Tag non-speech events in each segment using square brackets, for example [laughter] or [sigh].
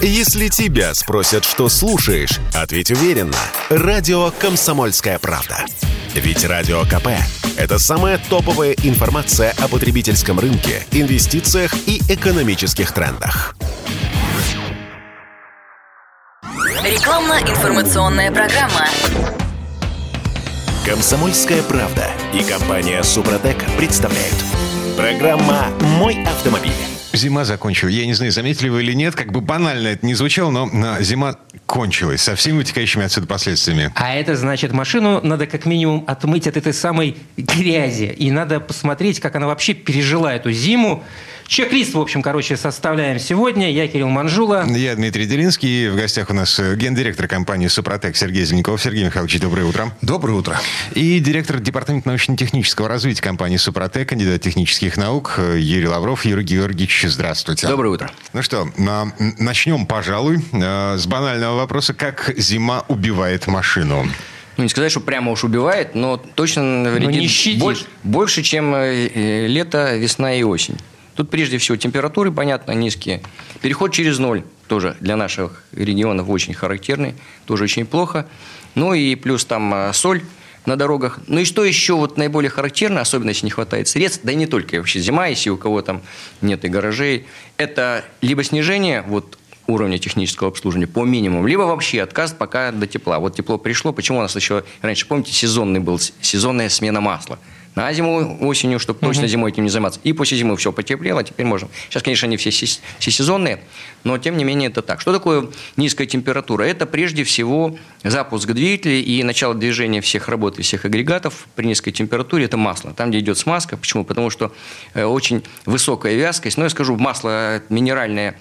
Если тебя спросят, что слушаешь, ответь уверенно. Радио «Комсомольская правда». Ведь Радио КП – это самая топовая информация о потребительском рынке, инвестициях и экономических трендах. Рекламно-информационная программа. «Комсомольская правда» и компания «Супротек» представляют. Программа «Мой автомобиль». Зима закончилась. Я не знаю, заметили вы или нет, как бы банально это не звучало, но зима кончилась со всеми вытекающими отсюда последствиями. А это значит, машину надо как минимум отмыть от этой самой грязи. И надо посмотреть, как она вообще пережила эту зиму. Чек-лист, в общем, короче, составляем сегодня. Я Кирилл Манжула. Я Дмитрий Делинский. В гостях у нас э, гендиректор компании «Супротек» Сергей Зеленков. Сергей Михайлович, доброе утро. Доброе утро. И директор департамента научно-технического развития компании «Супротек», кандидат технических наук э, Юрий Лавров. Юрий Георгиевич, здравствуйте. Доброе утро. Ну что, начнем, пожалуй, э, с банального вопроса. Как зима убивает машину? Ну, не сказать, что прямо уж убивает, но точно вредит не больше, больше, чем лето, весна и осень. Тут прежде всего температуры, понятно, низкие. Переход через ноль тоже для наших регионов очень характерный, тоже очень плохо. Ну и плюс там а, соль на дорогах. Ну и что еще вот наиболее характерно, особенно если не хватает средств, да и не только вообще зима, если у кого там нет и гаражей, это либо снижение вот уровня технического обслуживания по минимуму, либо вообще отказ пока до тепла. Вот тепло пришло, почему у нас еще раньше, помните, сезонный был, сезонная смена масла на зиму, осенью, чтобы точно угу. зимой этим не заниматься. И после зимы все потеплело, теперь можем. Сейчас, конечно, они все, все сезонные, но тем не менее это так. Что такое низкая температура? Это прежде всего запуск двигателя и начало движения всех работ и всех агрегатов при низкой температуре. Это масло. Там, где идет смазка. Почему? Потому что э, очень высокая вязкость. Но я скажу, масло минеральное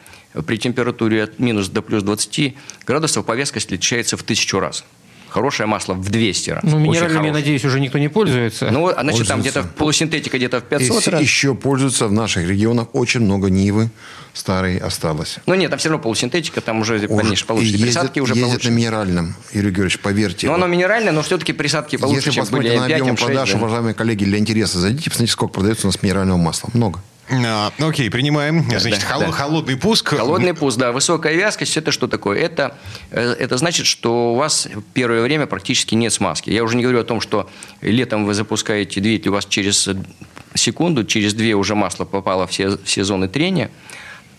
при температуре от минус до плюс 20 градусов по вязкости отличается в тысячу раз хорошее масло в 200 раз. Ну, минеральными, я надеюсь, уже никто не пользуется. Ну, значит, пользуется. там где-то полусинтетика где-то в 500 Если раз. еще пользуются в наших регионах очень много Нивы старой осталось. Ну, нет, там все равно полусинтетика, там уже, уже конечно, получится. Присадки уже ездят получше. на минеральном, Юрий Георгиевич, поверьте. Ну, оно минеральное, но все-таки присадки получше, Если чем посмотрите были на 5, объем М6, продаж, да. уважаемые коллеги, для интереса зайдите, посмотрите, сколько продается у нас минерального масла. Много. А, окей, принимаем. Значит, да, хол- да. холодный пуск. Холодный пуск, да. Высокая вязкость – это что такое? Это, э, это значит, что у вас первое время практически нет смазки. Я уже не говорю о том, что летом вы запускаете двигатель, у вас через секунду, через две уже масло попало в все, все зоны трения –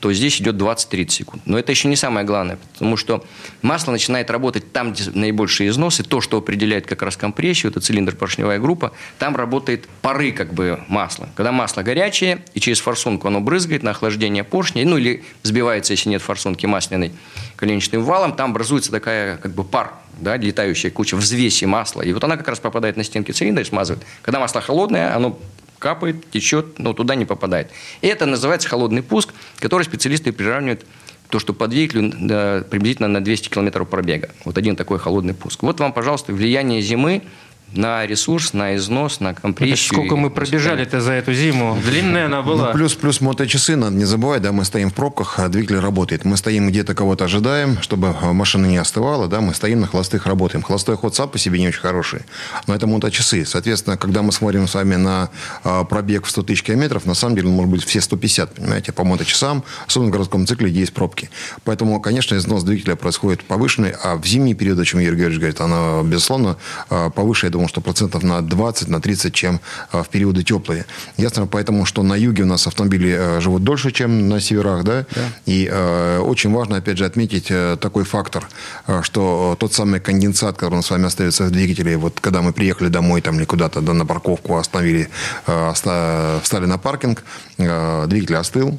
то здесь идет 20-30 секунд. Но это еще не самое главное, потому что масло начинает работать там, где наибольшие износы, то, что определяет как раз компрессию, это цилиндр поршневая группа, там работает пары как бы масла. Когда масло горячее, и через форсунку оно брызгает на охлаждение поршня, ну или сбивается, если нет форсунки масляной, коленочным валом, там образуется такая как бы пар, да, летающая куча взвеси масла. И вот она как раз попадает на стенки цилиндра и смазывает. Когда масло холодное, оно капает, течет, но туда не попадает. И это называется холодный пуск, который специалисты приравнивают то, что по двигателю да, приблизительно на 200 километров пробега. Вот один такой холодный пуск. Вот вам, пожалуйста, влияние зимы на ресурс, на износ, на компрессию. Это сколько мы пробежали-то за эту зиму? Длинная она была. Ну, плюс, плюс моточасы, надо не забывать, да, мы стоим в пробках, а двигатель работает. Мы стоим где-то кого-то ожидаем, чтобы машина не остывала, да, мы стоим на холостых, работаем. Холостой ход сам по себе не очень хороший, но это моточасы. Соответственно, когда мы смотрим с вами на а, пробег в 100 тысяч километров, на самом деле он может быть все 150, понимаете, по моточасам, особенно в городском цикле, где есть пробки. Поэтому, конечно, износ двигателя происходит повышенный, а в зимний период, о чем Юрий Георгиевич говорит, она, безусловно, а, повыше, я думаю, что процентов на 20, на 30, чем а, в периоды теплые. Ясно, поэтому, что на юге у нас автомобили э, живут дольше, чем на северах, да, и э, очень важно, опять же, отметить э, такой фактор, э, что тот самый конденсат, который у нас с вами остается в двигателе, вот когда мы приехали домой там или куда-то да, на парковку, остановили, э, встали на паркинг, э, двигатель остыл,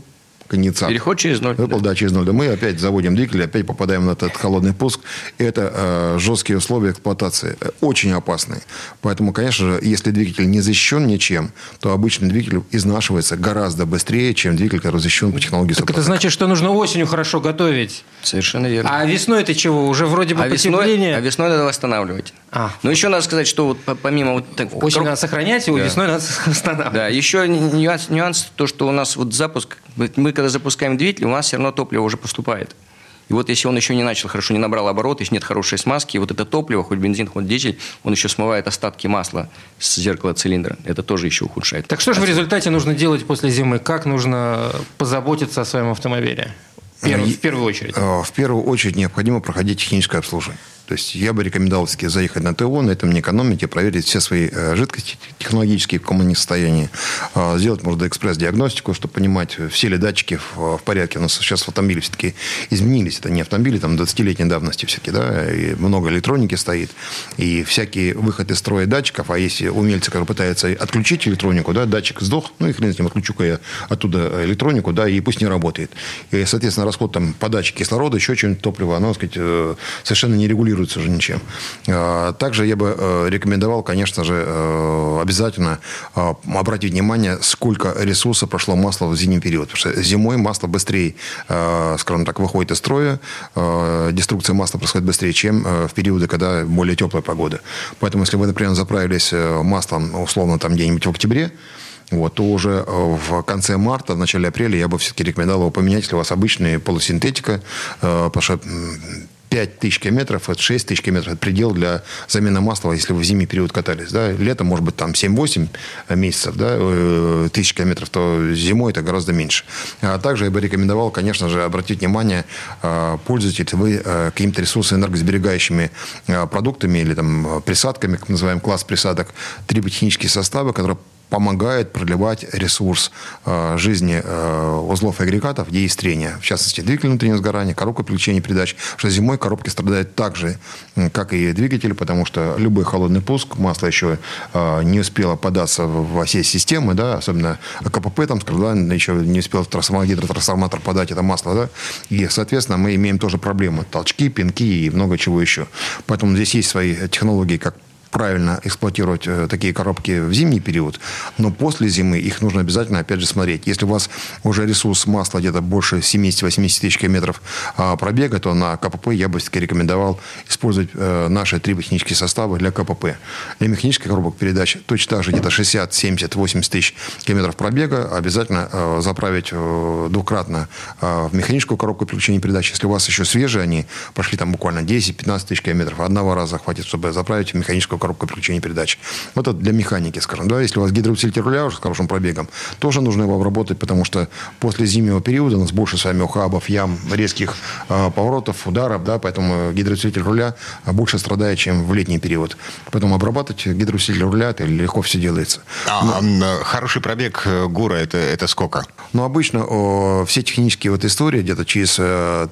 конденсат. Переход через ноль. Выпал, да, через ноль. Да мы опять заводим двигатель, опять попадаем на этот холодный пуск. Это э, жесткие условия эксплуатации. Э, Очень опасные. Поэтому, конечно же, если двигатель не защищен ничем, то обычный двигатель изнашивается гораздо быстрее, чем двигатель, который защищен по технологии Так это значит, что нужно осенью хорошо готовить. Совершенно верно. А весной это чего? Уже вроде бы А весной, потепление. а весной надо восстанавливать. А. Но еще надо сказать, что вот по- помимо вот так, Осень крок- надо сохранять, его Да. весной надо [laughs] восстанавливать. Да, еще нюанс, нюанс, то, что у нас вот запуск, мы когда запускаем двигатель, у нас все равно топливо уже поступает. И вот если он еще не начал хорошо, не набрал оборот, если нет хорошей смазки, вот это топливо, хоть бензин, хоть дизель, он еще смывает остатки масла с зеркала цилиндра. Это тоже еще ухудшает. Так что же в результате нужно делать после зимы? Как нужно позаботиться о своем автомобиле? В первую, в первую очередь. В первую очередь необходимо проходить техническое обслуживание. То есть я бы рекомендовал все-таки заехать на ТО, на этом не экономить и проверить все свои э, жидкости технологические, в каком они состоянии. А, сделать, может, экспресс-диагностику, чтобы понимать, все ли датчики в, в порядке. У нас сейчас автомобили все-таки изменились. Это не автомобили там 20-летней давности все-таки, да, и много электроники стоит. И всякие выходы из строя датчиков, а если умельцы, которые пытаются отключить электронику, да, датчик сдох, ну и хрен с ним, отключу-ка я оттуда электронику, да, и пусть не работает. И, соответственно, расход там подачи кислорода, еще чем-то топлива, оно, так сказать, э, совершенно не регулируется уже ничем. А, также я бы э, рекомендовал, конечно же, э, обязательно э, обратить внимание, сколько ресурса прошло масла в зимний период. Потому что зимой масло быстрее, скажем так, выходит из строя, деструкция масла происходит быстрее, чем в периоды, когда более теплая погода. Поэтому, если вы, например, заправились маслом, условно, там где-нибудь в октябре, вот, то уже в конце марта, в начале апреля я бы все-таки рекомендовал его поменять, если у вас обычная полусинтетика, потому что 5 тысяч километров, это 6 тысяч километров, это предел для замены масла, если вы в зимний период катались. Да? Летом, может быть, там 7-8 месяцев, да, э, тысяч километров, то зимой это гораздо меньше. А также я бы рекомендовал, конечно же, обратить внимание, пользуетесь вы э, какими-то ресурсами энергосберегающими а, продуктами или там присадками, как называем класс присадок, триботехнические составы, которые помогает продлевать ресурс э, жизни э, узлов и агрегатов, где есть трение. В частности, двигатель внутреннего сгорания, коробка переключения передач. Что зимой коробки страдают так же, как и двигатель, потому что любой холодный пуск, масло еще э, не успело податься во все системы, да, особенно КПП, там, скордан, еще не успел гидротрансформатор подать это масло, да, и, соответственно, мы имеем тоже проблему. Толчки, пинки и много чего еще. Поэтому здесь есть свои технологии, как правильно эксплуатировать э, такие коробки в зимний период, но после зимы их нужно обязательно, опять же, смотреть. Если у вас уже ресурс масла где-то больше 70-80 тысяч километров а, пробега, то на КПП я бы все-таки рекомендовал использовать э, наши три технические составы для КПП. Для механических коробок передач точно так же где-то 60, 70, 80 тысяч километров пробега обязательно э, заправить двукратно в механическую коробку переключения передач. Если у вас еще свежие, они прошли там буквально 10-15 тысяч километров, одного раза хватит, чтобы заправить в механическую коробка переключения передач. Вот это для механики, скажем. Да, если у вас гидроусилитель руля уже с хорошим пробегом, тоже нужно его обработать, потому что после зимнего периода у нас больше с вами ухабов, ям, резких э, поворотов, ударов, да, поэтому гидроусилитель руля больше страдает, чем в летний период. Поэтому обрабатывать гидроусилитель руля это легко все делается. А, Но, хороший пробег э, ГУРа это, это сколько? Ну, обычно о, все технические вот истории где-то через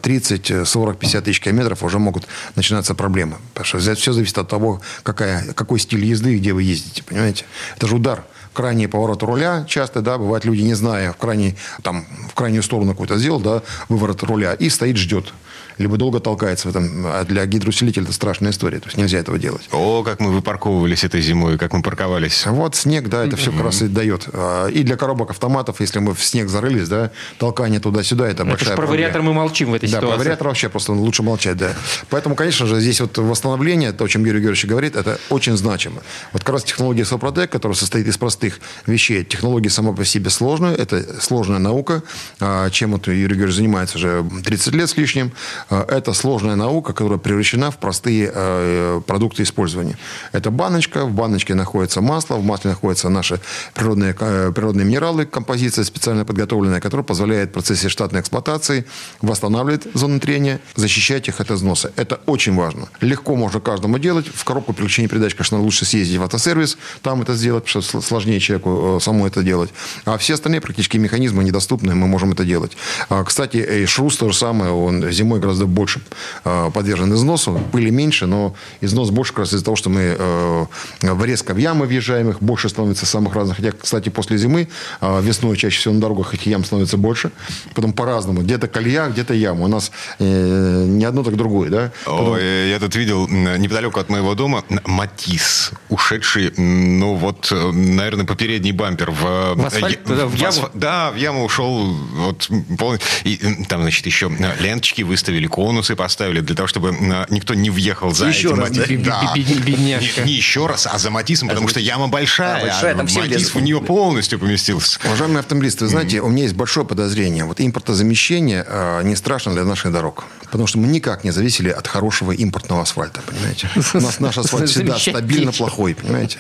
30, 40, 50 тысяч километров уже могут начинаться проблемы. Потому что все зависит от того, какая какой стиль езды и где вы ездите, понимаете? Это же удар крайний поворот руля часто, да, бывает люди, не зная, в, крайний, там, в крайнюю сторону какой-то сделал, да, выворот руля, и стоит, ждет либо долго толкается в этом. А для гидроусилителя это страшная история. То есть нельзя этого делать. О, как мы выпарковывались этой зимой, как мы парковались. Вот снег, да, это все как раз и дает. А, и для коробок автоматов, если мы в снег зарылись, да, толкание туда-сюда, это, это большая про вариатор мы молчим в этой да, ситуации. Да, про вариатор вообще просто лучше молчать, да. Поэтому, конечно же, здесь вот восстановление, то, о чем Юрий Георгиевич говорит, это очень значимо. Вот как раз технология Сопротек, которая состоит из простых вещей. Технология сама по себе сложная, это сложная наука. А, чем вот Юрий Георгиевич занимается уже 30 лет с лишним. Это сложная наука, которая превращена в простые э, продукты использования. Это баночка, в баночке находится масло, в масле находятся наши природные, э, природные минералы, композиция специально подготовленная, которая позволяет в процессе штатной эксплуатации восстанавливать зоны трения, защищать их от износа. Это очень важно. Легко можно каждому делать. В коробку переключения передач, конечно, лучше съездить в автосервис, там это сделать, потому что сложнее человеку э, самому это делать. А все остальные практически механизмы недоступны, мы можем это делать. А, кстати, шрус то же самое, он зимой гораздо больше Э, подвержен износу. Пыли меньше, но износ больше как раз из-за того, что мы э, в резко в ямы въезжаем, их больше становится самых разных. Хотя, кстати, после зимы э, весной чаще всего на дорогах этих ям становится больше. Потом по-разному. Где-то колея, где-то яма. У нас не одно, так другое. Да? Потом... Ой, я тут видел неподалеку от моего дома Матис, ушедший, ну вот, наверное, по передний бампер в, в, асфальт, в, в яму. Асф... Да, в яму ушел. Вот, полный... И там, значит, еще ленточки выставили, конусы поставили поставили для того, чтобы а, никто не въехал за еще этим. Раз, да? Да. Не, не еще раз, а за Матисом, потому что яма большая. большая там Матис в нее полностью поместился. Уважаемые автомобилисты, вы знаете, у меня есть большое подозрение. Вот импортозамещение э, не страшно для наших дорог. Потому что мы никак не зависели от хорошего импортного асфальта, понимаете? [laughs] У нас наш асфальт всегда стабильно плохой, понимаете?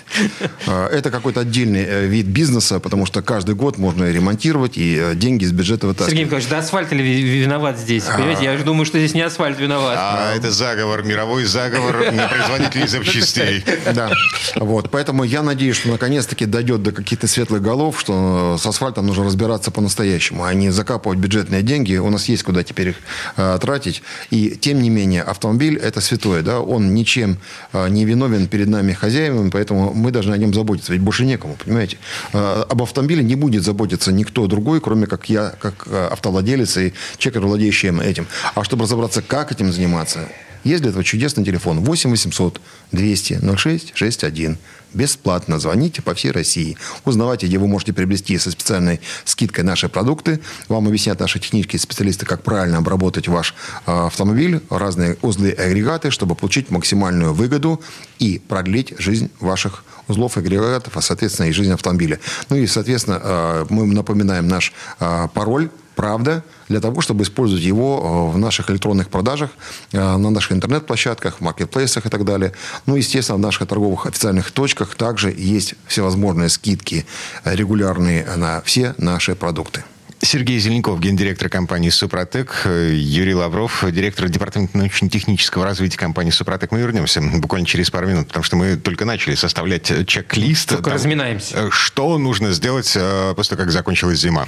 Это какой-то отдельный э, вид бизнеса, потому что каждый год можно ремонтировать и э, деньги из бюджета вытаскивать. Сергей Николаевич, да асфальт ли виноват здесь? Понимаете, я думаю, что здесь не асфальт виноват. А это заговор, мировой заговор [laughs] на производителей запчастей. [laughs] Да. Вот. Поэтому я надеюсь, что наконец-таки дойдет до каких-то светлых голов, что с асфальтом нужно разбираться по-настоящему, а не закапывать бюджетные деньги. У нас есть куда теперь их э, тратить. И тем не менее, автомобиль это святое. Да? Он ничем э, не виновен перед нами хозяевами, поэтому мы должны о нем заботиться. Ведь больше некому, понимаете? Э, об автомобиле не будет заботиться никто другой, кроме как я, как э, автовладелец и человек, владеющий этим. А чтобы разобраться, как этим заниматься, есть для этого чудесный телефон 8 800 200 06 61. Бесплатно звоните по всей России. Узнавайте, где вы можете приобрести со специальной скидкой наши продукты. Вам объяснят наши технические специалисты, как правильно обработать ваш э, автомобиль, разные узлы и агрегаты, чтобы получить максимальную выгоду и продлить жизнь ваших узлов и агрегатов, а, соответственно, и жизнь автомобиля. Ну и, соответственно, э, мы напоминаем наш э, пароль правда, для того, чтобы использовать его в наших электронных продажах, на наших интернет-площадках, маркетплейсах и так далее. Ну, естественно, в наших торговых официальных точках также есть всевозможные скидки регулярные на все наши продукты. Сергей Зеленков, гендиректор компании «Супротек», Юрий Лавров, директор департамента научно-технического развития компании «Супротек». Мы вернемся буквально через пару минут, потому что мы только начали составлять чек-лист. Только там, разминаемся. Что нужно сделать э, после того, как закончилась зима.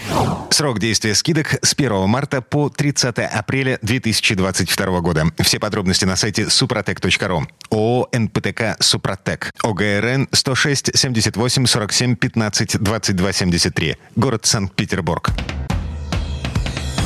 Срок действия скидок с 1 марта по 30 апреля 2022 года. Все подробности на сайте suprotec.ru. ООО «НПТК Супротек». ОГРН 106 78 47 15 22 73. Город Санкт-Петербург.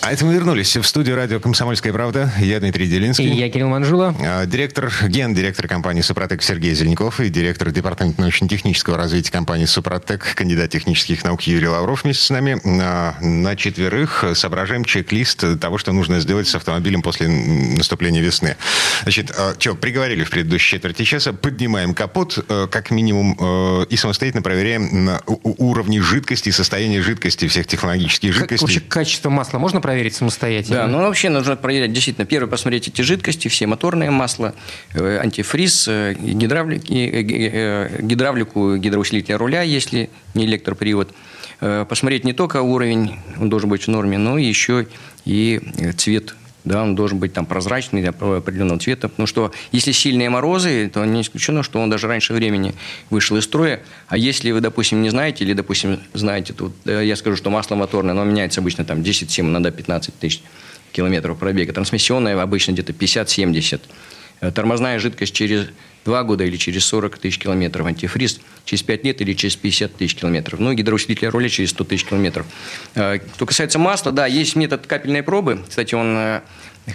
А это мы вернулись в студию радио «Комсомольская правда». Я Дмитрий Делинский. И я Кирилл Манжула. А, директор, гендиректор компании «Супротек» Сергей Зеленков и директор департамента научно-технического развития компании «Супротек», кандидат технических наук Юрий Лавров вместе с нами. На, на четверых соображаем чек-лист того, что нужно сделать с автомобилем после наступления весны. Значит, а, что, приговорили в предыдущей четверти часа, поднимаем капот, как минимум, и самостоятельно проверяем уровни жидкости, состояние жидкости, всех технологических жидкостей. Как, вообще качество масла можно проверить самостоятельно? Да, ну вообще нужно проверять действительно. Первое, посмотреть эти жидкости, все моторные масла, э, антифриз, э, гидравлики, э, гидравлику гидроусилителя руля, если не электропривод. Посмотреть не только уровень, он должен быть в норме, но еще и цвет да, он должен быть там прозрачный, определенного цвета, потому что если сильные морозы, то не исключено, что он даже раньше времени вышел из строя, а если вы, допустим, не знаете, или, допустим, знаете, то э, я скажу, что масло моторное, оно меняется обычно там 10-7, иногда 15 тысяч километров пробега, трансмиссионное обычно где-то 50-70, э, тормозная жидкость через 2 года или через 40 тысяч километров, антифриз через 5 лет или через 50 тысяч километров, ну, гидроусилитель руля через 100 тысяч километров. Что э, касается масла, да, есть метод капельной пробы, кстати, он э,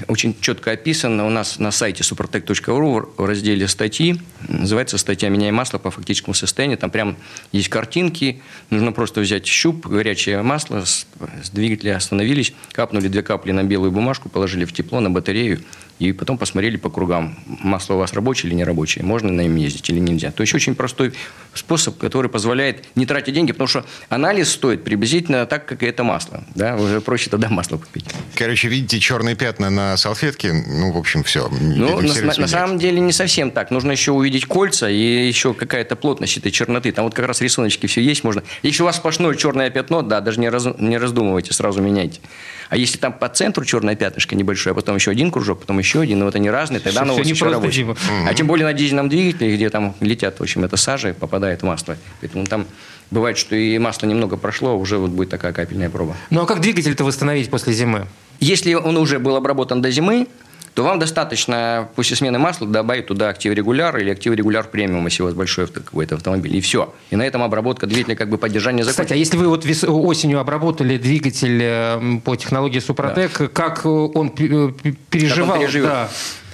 очень четко описан у нас на сайте supertech.ru в разделе статьи. Называется статья «Меняем масло по фактическому состоянию». Там прям есть картинки. Нужно просто взять щуп, горячее масло, с двигателя остановились, капнули две капли на белую бумажку, положили в тепло на батарею и потом посмотрели по кругам, масло у вас рабочее или не рабочее, можно на нем ездить или нельзя. То есть очень простой способ, который позволяет не тратить деньги, потому что анализ стоит приблизительно так, как и это масло. Да? Уже проще тогда масло купить. Короче, видите черные пятна на салфетке, ну, в общем, все. Ну, на, на, на самом деле не совсем так. Нужно еще увидеть кольца и еще какая-то плотность этой черноты. Там вот как раз рисуночки все есть, можно. Если у вас сплошное черное пятно, да, даже не, раз, не раздумывайте, сразу меняйте. А если там по центру черное пятнышко небольшое, а потом еще один кружок, потом еще один, но вот они разные, тогда оно все еще рабочее. Угу. А тем более на дизельном двигателе, где там летят, в общем, это сажа, попадает масло. Поэтому там бывает, что и масло немного прошло, а уже вот будет такая капельная проба. Ну а как двигатель-то восстановить после зимы? Если он уже был обработан до зимы, то вам достаточно после смены масла добавить туда актив регуляр или актив регуляр премиум, если у вас большой какой-то автомобиль, и все. И на этом обработка двигателя как бы поддержание закончится. Кстати, а если вы вот осенью обработали двигатель э, по технологии Супротек, да. как он переживал? Как он переживет? Да.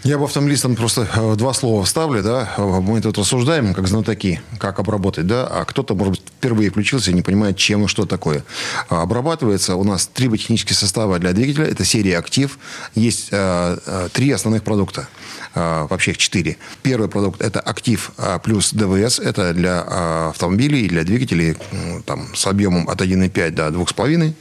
Я бы автомобилистам просто э, два слова вставлю, да. Мы тут рассуждаем, как знатоки, как обработать, да. А кто-то, может быть, впервые включился и не понимает, чем и что такое. А, обрабатывается у нас три технических состава для двигателя. Это серия «Актив». Есть э, э, три основных продукта. Вообще их четыре. Первый продукт – это «Актив плюс ДВС». Это для автомобилей, для двигателей там, с объемом от 1,5 до 2,5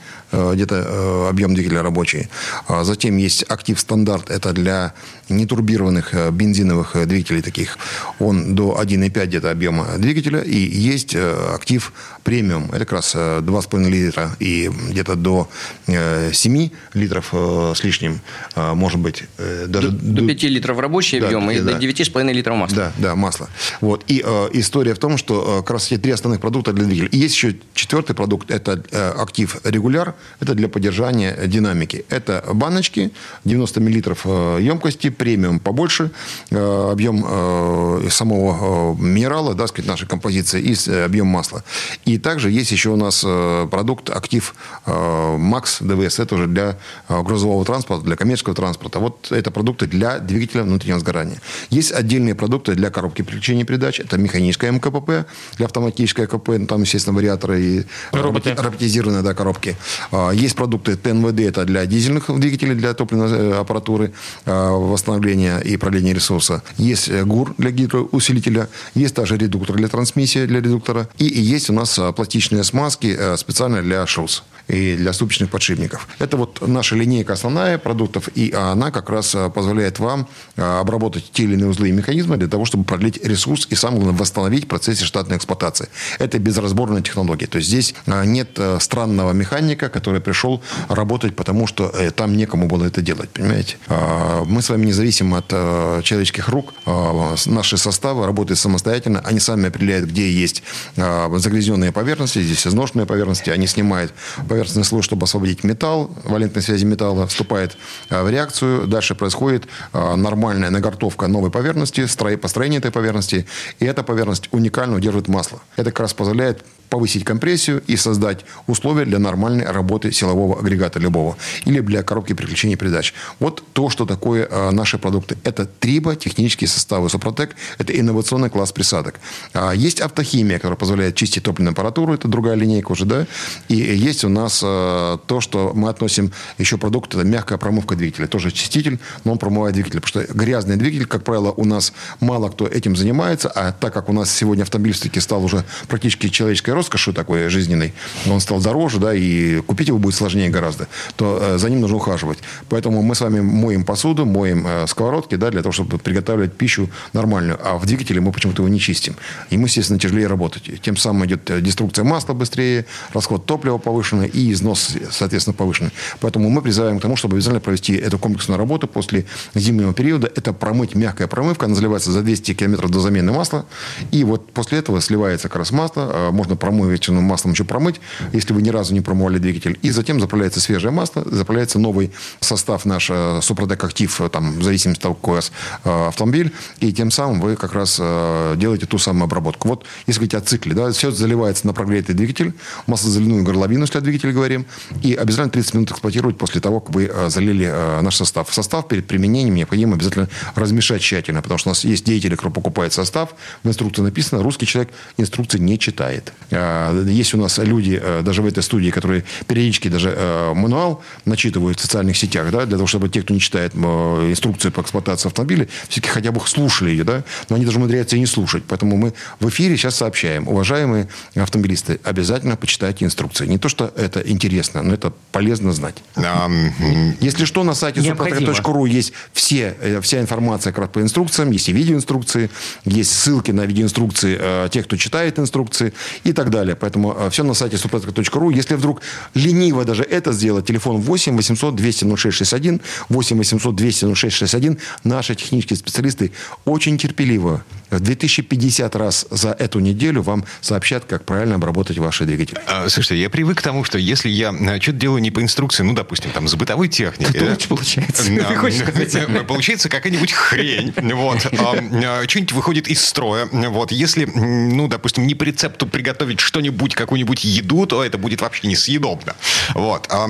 где-то объем двигателя рабочий. А затем есть актив стандарт, это для нетурбированных бензиновых двигателей таких. Он до 1,5 где-то объема двигателя. И есть актив премиум, это как раз 2,5 литра и где-то до 7 литров с лишним, может быть, даже... До, до 5 литров рабочий объем да, и да. до 9,5 литров масла. Да, да, масло. Вот. И э, история в том, что э, как раз эти три основных продукта для двигателя. И есть еще четвертый продукт, это э, актив регуляр, это для поддержания динамики. Это баночки, 90 миллилитров э, емкости, премиум побольше, э, объем э, самого э, минерала, да, сказать, нашей композиции, и объем масла. И также есть еще у нас продукт актив Max DVS, это уже для грузового транспорта, для коммерческого транспорта. Вот это продукты для двигателя внутреннего сгорания. Есть отдельные продукты для коробки переключения передач. Это механическая МКПП, для автоматической КП, ну, там, естественно, вариаторы и Роботы. роботизированные да, коробки. А, есть продукты ТНВД, это для дизельных двигателей, для топливной аппаратуры, а, восстановления и продления ресурса. Есть э, ГУР для гидроусилителя, есть также редуктор для трансмиссии, для редуктора. И, есть у нас а, пластичные смазки э, специально для ШУС и для ступичных подшипников. Это вот наша линейка основная продуктов, и она как раз позволяет вам обработать те или иные узлы и механизмы для того, чтобы продлить ресурс и, самое главное, восстановить в процессе штатной эксплуатации. Это безразборная технология. То есть здесь нет странного механика, который пришел работать, потому что там некому было это делать, понимаете? Мы с вами не зависим от человеческих рук. Наши составы работают самостоятельно. Они сами определяют, где есть загрязненные поверхности, здесь изношенные поверхности. Они снимают поверхностный слой, чтобы освободить металл, валентной связи металла, вступает в реакцию. Дальше происходит нормальная нагортовка новой поверхности, построение этой поверхности. И эта поверхность уникально удерживает масло. Это как раз позволяет повысить компрессию и создать условия для нормальной работы силового агрегата любого. Или для коробки переключения передач. Вот то, что такое э, наши продукты. Это триба, технические составы Супротек. Это инновационный класс присадок. А есть автохимия, которая позволяет чистить топливную аппаратуру. Это другая линейка уже, да. И есть у нас э, то, что мы относим еще продукт. Это мягкая промывка двигателя. Тоже чиститель, но он промывает двигатель. Потому что грязный двигатель, как правило, у нас мало кто этим занимается. А так как у нас сегодня автомобиль все-таки стал уже практически человеческой роскошью такой жизненной, он стал дороже, да, и купить его будет сложнее гораздо, то э, за ним нужно ухаживать. Поэтому мы с вами моем посуду, моем э, сковородки, да, для того, чтобы приготавливать пищу нормальную. А в двигателе мы почему-то его не чистим. Ему, естественно, тяжелее работать. Тем самым идет э, деструкция масла быстрее, расход топлива повышенный и износ, соответственно, повышенный. Поэтому мы призываем к тому, чтобы обязательно провести эту комплексную работу после зимнего периода. Это промыть мягкая промывка, она за 200 километров до замены масла. И вот после этого сливается как раз масло. Можно промывать качественным маслом еще промыть, если вы ни разу не промывали двигатель. И затем заправляется свежее масло, заправляется новый состав наш э, Супротек Актив, э, там, в зависимости от того, какой у вас э, автомобиль. И тем самым вы как раз делаете ту самую обработку. Вот, если говорить о цикле, да, все заливается на прогретый двигатель, маслозаливную горловину, если о двигателе говорим, и обязательно 30 минут эксплуатировать после того, как вы залили наш состав. Состав перед применением необходимо обязательно размешать тщательно, потому что у нас есть деятели, кто покупает состав, в инструкции написано, русский человек инструкции не читает. А, есть у нас люди, э, даже в этой студии, которые периодически даже э, мануал начитывают в социальных сетях, да, для того, чтобы те, кто не читает э, инструкцию по эксплуатации автомобиля, все-таки хотя бы слушали ее, да, но они даже умудряются и не слушать. Поэтому мы в эфире сейчас сообщаем, уважаемые автомобилисты, обязательно почитайте инструкции. Не то, что это интересно, но это полезно знать. Если что, на сайте suprotec.ru есть все, вся информация как раз по инструкциям, есть и видеоинструкции, есть ссылки на видеоинструкции тех, кто читает инструкции и так далее. Поэтому э, все на сайте suprotec.ru. Если вдруг лениво даже это сделать, телефон 8 800 200 0661, 8 800 200 0661. Наши технические специалисты очень терпеливо в 2050 раз за эту неделю вам сообщат, как правильно обработать ваши двигатели. А, слушайте, я привык к тому, что если я э, что-то делаю не по инструкции, ну, допустим, там, с бытовой техникой... Да, получается. [laughs] Э, получается какая-нибудь хрень. Вот. А, что-нибудь выходит из строя. Вот. Если, ну, допустим, не по рецепту приготовить что-нибудь, какую-нибудь еду, то это будет вообще несъедобно. Вот. А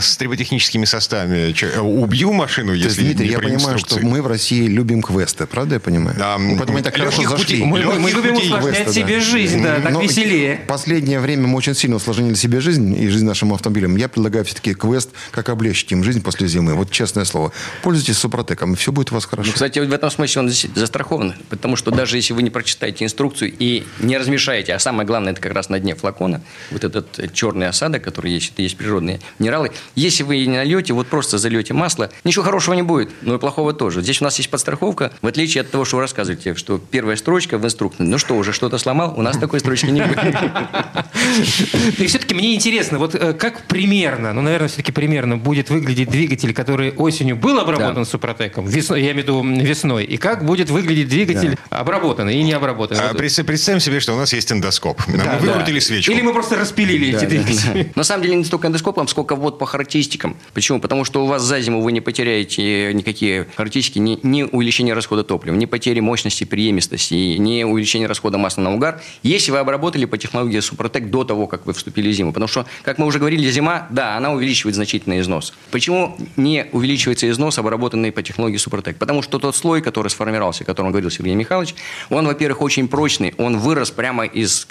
с триботехническими составами убью машину, если Дмитрий, я понимаю, что мы в России любим квесты, правда я понимаю? Поэтому так хорошо зашли. Мы, мы любим усложнять себе жизнь, да, так веселее. Последнее время мы очень сильно усложнили себе жизнь и жизнь нашим автомобилям. Я предлагаю все-таки квест, как облегчить им жизнь после зимы. Вот честное слово. Пользуйтесь Супротеком, и все будет у вас хорошо. Ну, кстати, в этом смысле он застрахован, потому что даже если вы не прочитаете инструкцию и не размешаете, а самое главное, это как раз на дне флакона, вот этот черный осадок, который есть, это есть природные минералы. Если вы не нальете, вот просто зальете масло, ничего хорошего не будет, но и плохого тоже. Здесь у нас есть подстраховка, в отличие от того, что вы рассказываете, что первая строчка в инструкции, ну что, уже что-то сломал, у нас такой строчки не будет. [laughs] И все-таки мне интересно, вот э, как примерно, ну, наверное, все-таки примерно будет выглядеть двигатель, который осенью был обработан Супротеком, весной, я имею в виду весной, и как будет выглядеть двигатель обработанный и не обработанный. А Вот. представим себе, что у нас есть эндоскоп. Мы Да, выкрутили да. свечку. Или мы просто распилили эти двигатели. [laughs] На самом деле не столько эндоскопом, сколько вот по характеристикам. Почему? Потому что у вас за зиму вы не потеряете никакие характеристики, ни, ни увеличение расхода топлива, ни потери мощности, преемистости, ни увеличение расхода масла на угар, если вы обработали по технологии Супротек до того, как вы вступили в зиму. Потому что, как мы уже говорили, зима, да, она увеличивает значительный износ. Почему не увеличивается износ, обработанный по технологии Супротек? Потому что тот слой, который сформировался, о котором говорил Сергей Михайлович, он, во-первых, очень прочный, он вырос прямо из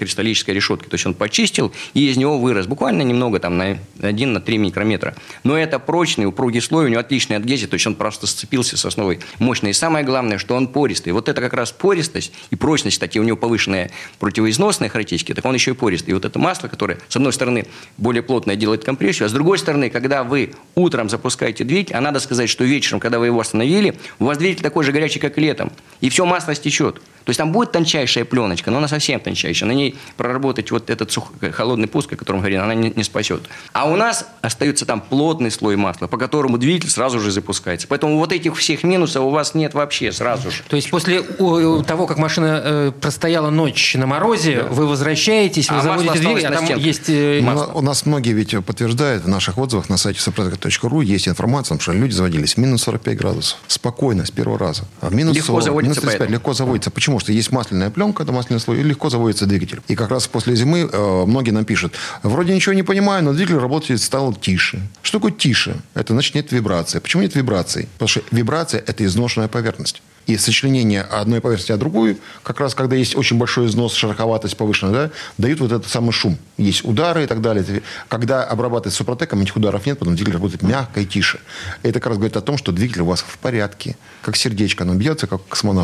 кристаллической решетки. То есть он почистил, и из него вырос буквально немного, там, на 1-3 микрометра. Но это прочный, упругий слой, у него отличный адгезия, то есть он просто сцепился с основой мощной. И самое главное, что он пористый. Вот это как раз пористость и прочность, кстати, у него повышенная противоизносная характеристики, так он еще и пористый. И вот это масло, которое, с одной стороны, более плотное делает компрессию, а с другой стороны, когда вы утром запускаете двигатель, а надо сказать, что вечером, когда вы его остановили, у вас двигатель такой же горячий, как летом, и все масло стечет. То есть там будет тончайшая пленочка, но она совсем тончайшая. На ней проработать вот этот сух... холодный пуск, о котором говорили, она не, не спасет. А у нас остается там плотный слой масла, по которому двигатель сразу же запускается. Поэтому вот этих всех минусов у вас нет вообще сразу же. То есть после о, того, как машина э, простояла ночь на морозе, вы возвращаетесь, вы А масло заводите двигатель, а там стенке. есть... э, У нас- У нас многие ведь подтверждают в наших отзывах на сайте сопротек.ру есть информация, что люди заводились в минус 45 градусов. Спокойно, с первого раза. А в минус Легко 40, заводится минус 35 поэтому. легко заводится. Почему? Что есть масляная пленка, это масляный слой, и легко заводится двигатель. И как раз после зимы э, многие нам пишут, вроде ничего не понимаю, но двигатель работает стал тише. Что такое тише? Это значит нет вибрации. Почему нет вибрации? Потому что вибрация – это изношенная поверхность. И сочленение одной поверхности от другой, как раз когда есть очень большой износ, шероховатость повышенная, да, дают вот этот самый шум. Есть удары и так далее. Когда обрабатывать супротеком, этих ударов нет, потом двигатель работает мягко и тише. Это как раз говорит о том, что двигатель у вас в порядке. Как сердечко, оно бьется, как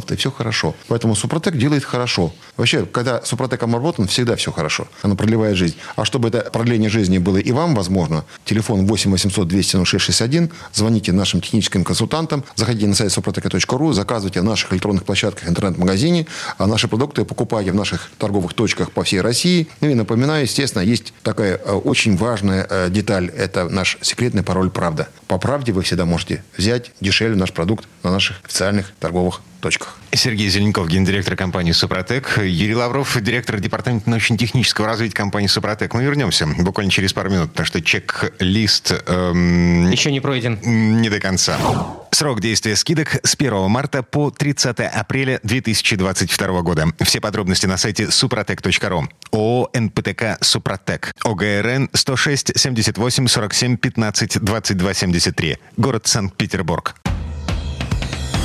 и все хорошо. Поэтому супротек делает хорошо. Вообще, когда супротеком обработан, всегда все хорошо. Оно продлевает жизнь. А чтобы это продление жизни было и вам возможно, телефон 8 800 200 0661, звоните нашим техническим консультантам, заходите на сайт супротека.ру, заказывайте в наших электронных площадках интернет-магазине, а наши продукты покупайте в наших торговых точках по всей России. Ну и напоминаю, естественно, есть такая э, очень важная э, деталь. Это наш секретный пароль «Правда». По правде вы всегда можете взять дешевле наш продукт на наших официальных торговых точках. Сергей Зеленков, гендиректор компании «Супротек». Юрий Лавров, директор департамента научно-технического развития компании «Супротек». Мы вернемся буквально через пару минут, потому что чек-лист эм, Еще не пройден. не до конца. Срок действия скидок с 1 марта по 30 апреля 2022 года. Все подробности на сайте suprotec.ru. ООО «НПТК Супротек». ОГРН 106 78 47 15 22 73. Город Санкт-Петербург.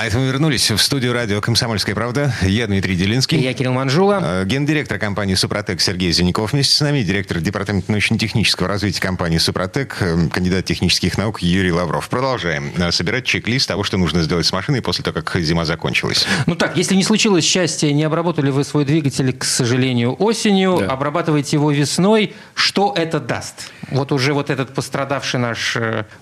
А это мы вернулись в студию радио «Комсомольская правда». Я Дмитрий И Делинский. я Кирилл Манжула. Э, Гендиректор компании «Супротек» Сергей Зеленков вместе с нами, директор департамента научно-технического развития компании «Супротек», э, кандидат технических наук Юрий Лавров. Продолжаем э, собирать чек-лист того, что нужно сделать с машиной после того, как зима закончилась. Ну так, если не случилось счастья, не обработали вы свой двигатель, к сожалению, осенью, Да. обрабатываете его весной, что это даст? Вот уже вот этот пострадавший наш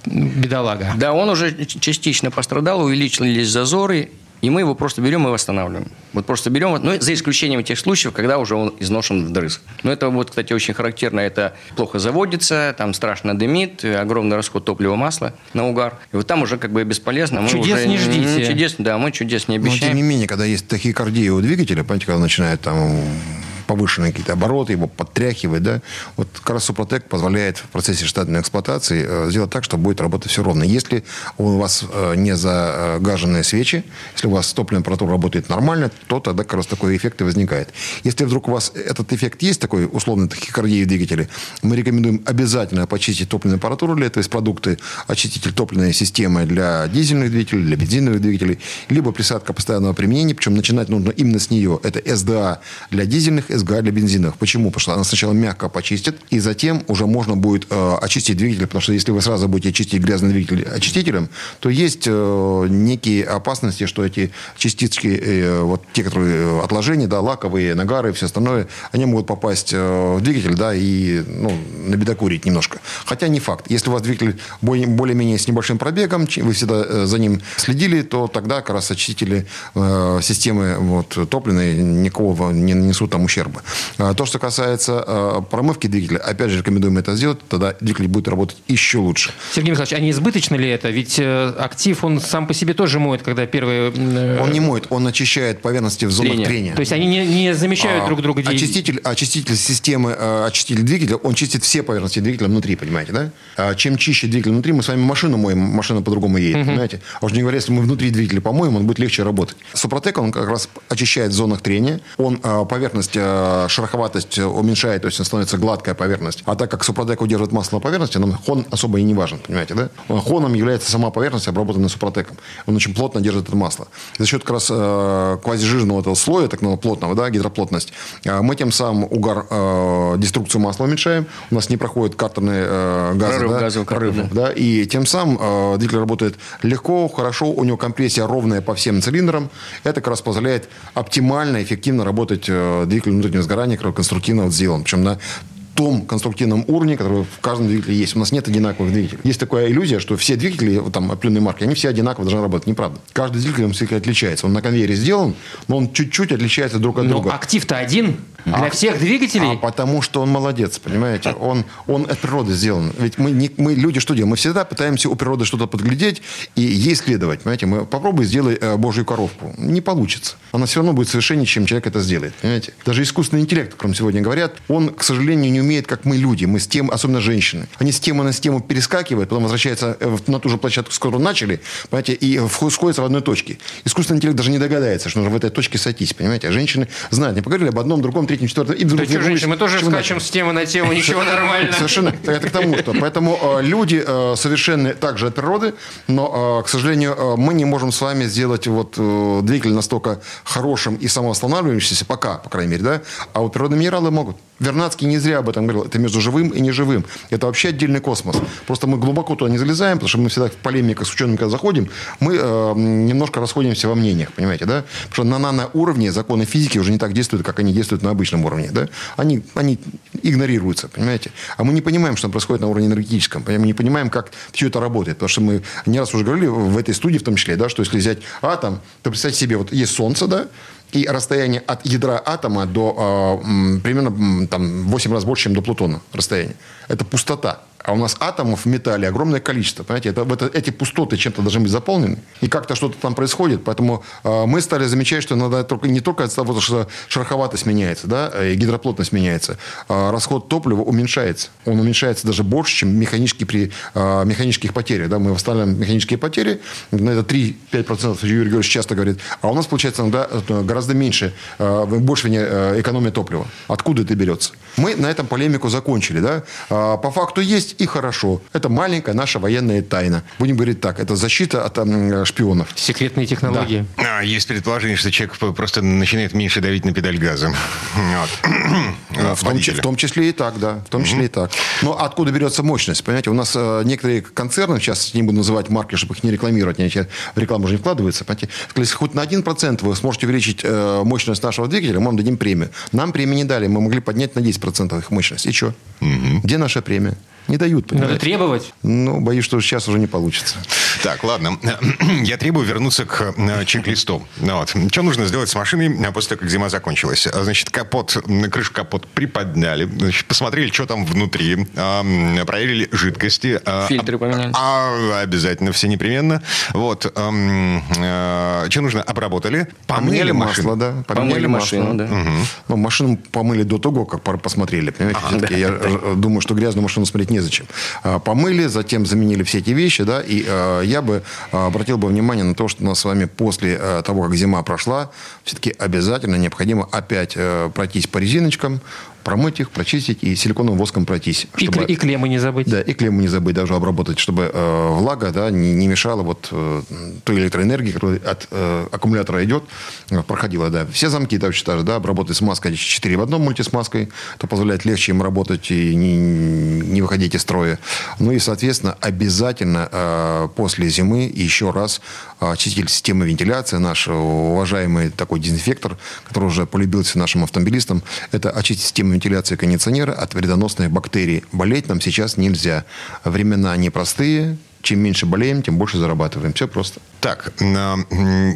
бедолага. Да, он уже частично пострадал, увеличились зазоры, и мы его просто берем и восстанавливаем. Вот просто берем, ну, за исключением тех случаев, когда уже он изношен вдрызг. Но это вот, кстати, очень характерно. Это плохо заводится, там страшно дымит, огромный расход топлива масла на угар. И вот там уже как бы бесполезно. Мы Чудес уже, не ждите. Чудес, да, мы чудес не Но, тем обещаем. не менее, когда есть тахикардия у двигателя, понимаете, когда начинает там повышенные какие-то обороты, его подтряхивает, да, вот как раз Супротек позволяет в процессе штатной эксплуатации э, сделать так, чтобы будет работать все ровно. Если у вас э, не загаженные свечи, если у вас топливная аппаратура работает нормально, то тогда как раз такой эффект и возникает. Если вдруг у вас этот эффект есть, такой условный тахикардия в двигателе, мы рекомендуем обязательно почистить топливную аппаратуру для этого, есть продукты очиститель топливной системы для дизельных двигателей, для бензиновых двигателей, либо присадка постоянного применения, причем начинать нужно именно с нее. Это СДА для дизельных СГА для бензинов. Почему? Потому что она сначала мягко почистит, и затем уже можно будет э, очистить двигатель, потому что если вы сразу будете чистить грязный двигатель очистителем, то есть э, некие опасности, что эти частички, э, вот те, которые отложения, да, лаковые, нагары и все остальное, они могут попасть э, в двигатель, да, и ну, набедокурить немножко. Хотя не факт. Если у вас двигатель более-менее с небольшим пробегом, вы всегда э, за ним следили, то тогда как раз очистители э, системы вот, топливной никакого не нанесут там ущерба. А то, что касается э, промывки двигателя, опять же, рекомендуем это сделать, тогда двигатель будет работать еще лучше. Сергей Михайлович, а не избыточно ли это? Ведь э, актив, он сам по себе тоже моет, когда первые... Э, он не моет, он очищает поверхности в зонах трения. трения. То есть они не, не замещают а, друг друга? Очиститель, очиститель системы, очиститель двигателя, он чистит все поверхности двигателя внутри, понимаете, да? А чем чище двигатель внутри, мы с вами машину моем, машина по-другому едет, угу. понимаете? А уж не говоря, если мы внутри двигателя помоем, он будет легче работать. Супротек, он как раз очищает в зонах трения, он поверхность, шероховатость уменьшает, то есть становится гладкая поверхность. А так как Супротек удерживает масло на поверхности, нам хон особо и не важен, понимаете, да? Хоном является сама поверхность, обработанная Супротеком. Он очень плотно держит это масло. за счет как раз э, квазижирного этого слоя, так называемого плотного, да, гидроплотность, э, мы тем самым угар, э, деструкцию масла уменьшаем, у нас не проходит картерные э, газы, прорыв, да, газовый прорыв, да. да, и тем самым э, двигатель работает легко, хорошо, у него компрессия ровная по всем цилиндрам. Это как раз позволяет оптимально, эффективно работать э, двигатель внутреннего сгорания, который конструктивно вот сделан. Причем на том конструктивном уровне, который в каждом двигателе есть. У нас нет одинаковых двигателей. Есть такая иллюзия, что все двигатели, там, определенной марки, они все одинаково должны работать. Неправда. Каждый двигатель, он все отличается. Он на конвейере сделан, но он чуть-чуть отличается друг от но друга. актив-то один для а, всех двигателей? А потому что он молодец, понимаете? Он, он от природы сделан. Ведь мы, не, мы люди что делаем? Мы всегда пытаемся у природы что-то подглядеть и ей следовать. Понимаете? Мы попробуй сделай э, божью коровку. Не получится. Она все равно будет совершеннее, чем человек это сделает. Понимаете? Даже искусственный интеллект, о котором сегодня говорят, он, к сожалению, не умеет, как мы люди мы с тем, особенно женщины, они с темы на тему перескакивают, потом возвращаются э, на ту же площадку, с которой начали, понимаете, и сходятся в одной точке. Искусственный интеллект даже не догадается, что нужно в этой точке сойтись, понимаете. А женщины знают, не поговорили об одном, другом, третьем, четвертом, и вдруг... Да что, женщины, мы тоже скачем с темы на тему, ничего [laughs] нормально. Совершенно. Это к тому, что. Поэтому э, люди э, совершенны также от природы, но, к сожалению, мы не можем с вами сделать вот двигатель настолько хорошим и самоостанавливающимся, пока, по крайней мере, да, а вот природные минералы могут. Вернадский не зря об этом говорил. Это между живым и неживым. Это вообще отдельный космос. Просто мы глубоко туда не залезаем, потому что мы всегда в полемиках с учеными, когда заходим, мы э, немножко расходимся во мнениях, понимаете, да? Потому что на наноуровне законы физики уже не так действуют, как они действуют на обычном уровне, да? Они, они игнорируются, понимаете? А мы не понимаем, что происходит на уровне энергетическом. Мы не понимаем, как все это работает. Потому что мы не раз уже говорили в этой студии в том числе, да, что если взять атом, то представьте себе, вот есть Солнце, да, и расстояние от ядра атома до э, примерно там, 8 раз больше, чем до Плутона расстояние. Это пустота. А у нас атомов в металле огромное количество. Понимаете, это, это, эти пустоты чем-то должны быть заполнены. И как-то что-то там происходит. Поэтому э, мы стали замечать, что надо только, не только от того, что шероховатость меняется, да, и гидроплотность меняется. А расход топлива уменьшается. Он уменьшается даже больше, чем механические при э, механических потерях. Да. Мы восстанавливаем механические потери. На это 3-5% Юрий Георгиевич часто говорит. А у нас получается иногда э, гораздо меньше, э, больше э, экономия топлива. Откуда это берется? Мы на этом полемику закончили. Да? По факту есть и хорошо. Это маленькая наша военная тайна. Будем говорить так, это защита от шпионов. Секретные технологии. Да. А, есть предположение, что человек просто начинает меньше давить на педаль газа. [clears throat] Вот. В, том, в том числе и так, да. В том числе и так. Но откуда берется мощность? Понимаете, у нас э, некоторые концерны, сейчас не буду называть марки, чтобы их не рекламировать, они в рекламу уже не вкладываются. Понимаете, если хоть на 1% вы сможете увеличить э, мощность нашего двигателя, мы вам дадим премию. Нам премии не дали, мы могли поднять на 10% их мощность. И что? Угу. Где наша премия? Не дают, понимаете? Надо требовать? Ну, боюсь, что сейчас уже не получится. Так, ладно. [clears throat] Я требую вернуться к э, чек-листу. Ну вот. Что нужно сделать с машиной э, после того, как зима закончилась? А, значит, капот, крышу капот приподняли, значит, посмотрели, что там внутри, проверили жидкости. А, Фильтры поменяли. А, обязательно, все непременно. Вот. Э, что нужно? Обработали. Помыли, масло, да. Поменяли, помыли машину, да. Угу. Ну, машину помыли до того, как посмотрели. Понимаете? А, да, я да. думаю, что грязную машину смотреть не незачем. А, помыли, затем заменили все эти вещи, да, и а, я бы а, обратил бы внимание на то, что у нас с вами после того, как зима прошла, все-таки обязательно необходимо опять пройтись по резиночкам, промыть их, прочистить и силиконовым воском пройтись. И, чтобы- и клеммы не забыть. да, и клемму не забыть даже обработать, чтобы э, влага да, не, не мешала вот, э, той электроэнергии, которая от э, аккумулятора идет, э, проходила. Да. Все замки точно так же, да, обработать смазкой 4 в одном мультисмазкой, это позволяет легче им работать и не, не выходить из строя. Ну и, соответственно, обязательно э, после зимы еще раз э, очиститель системы вентиляции, наш уважаемый такой дезинфектор, который уже полюбился нашим автомобилистам, это очистить систему вентиляции кондиционера от вредоносных бактерий. Болеть нам сейчас нельзя. Времена непростые. Чем меньше болеем, тем больше зарабатываем. Все просто. Так, э,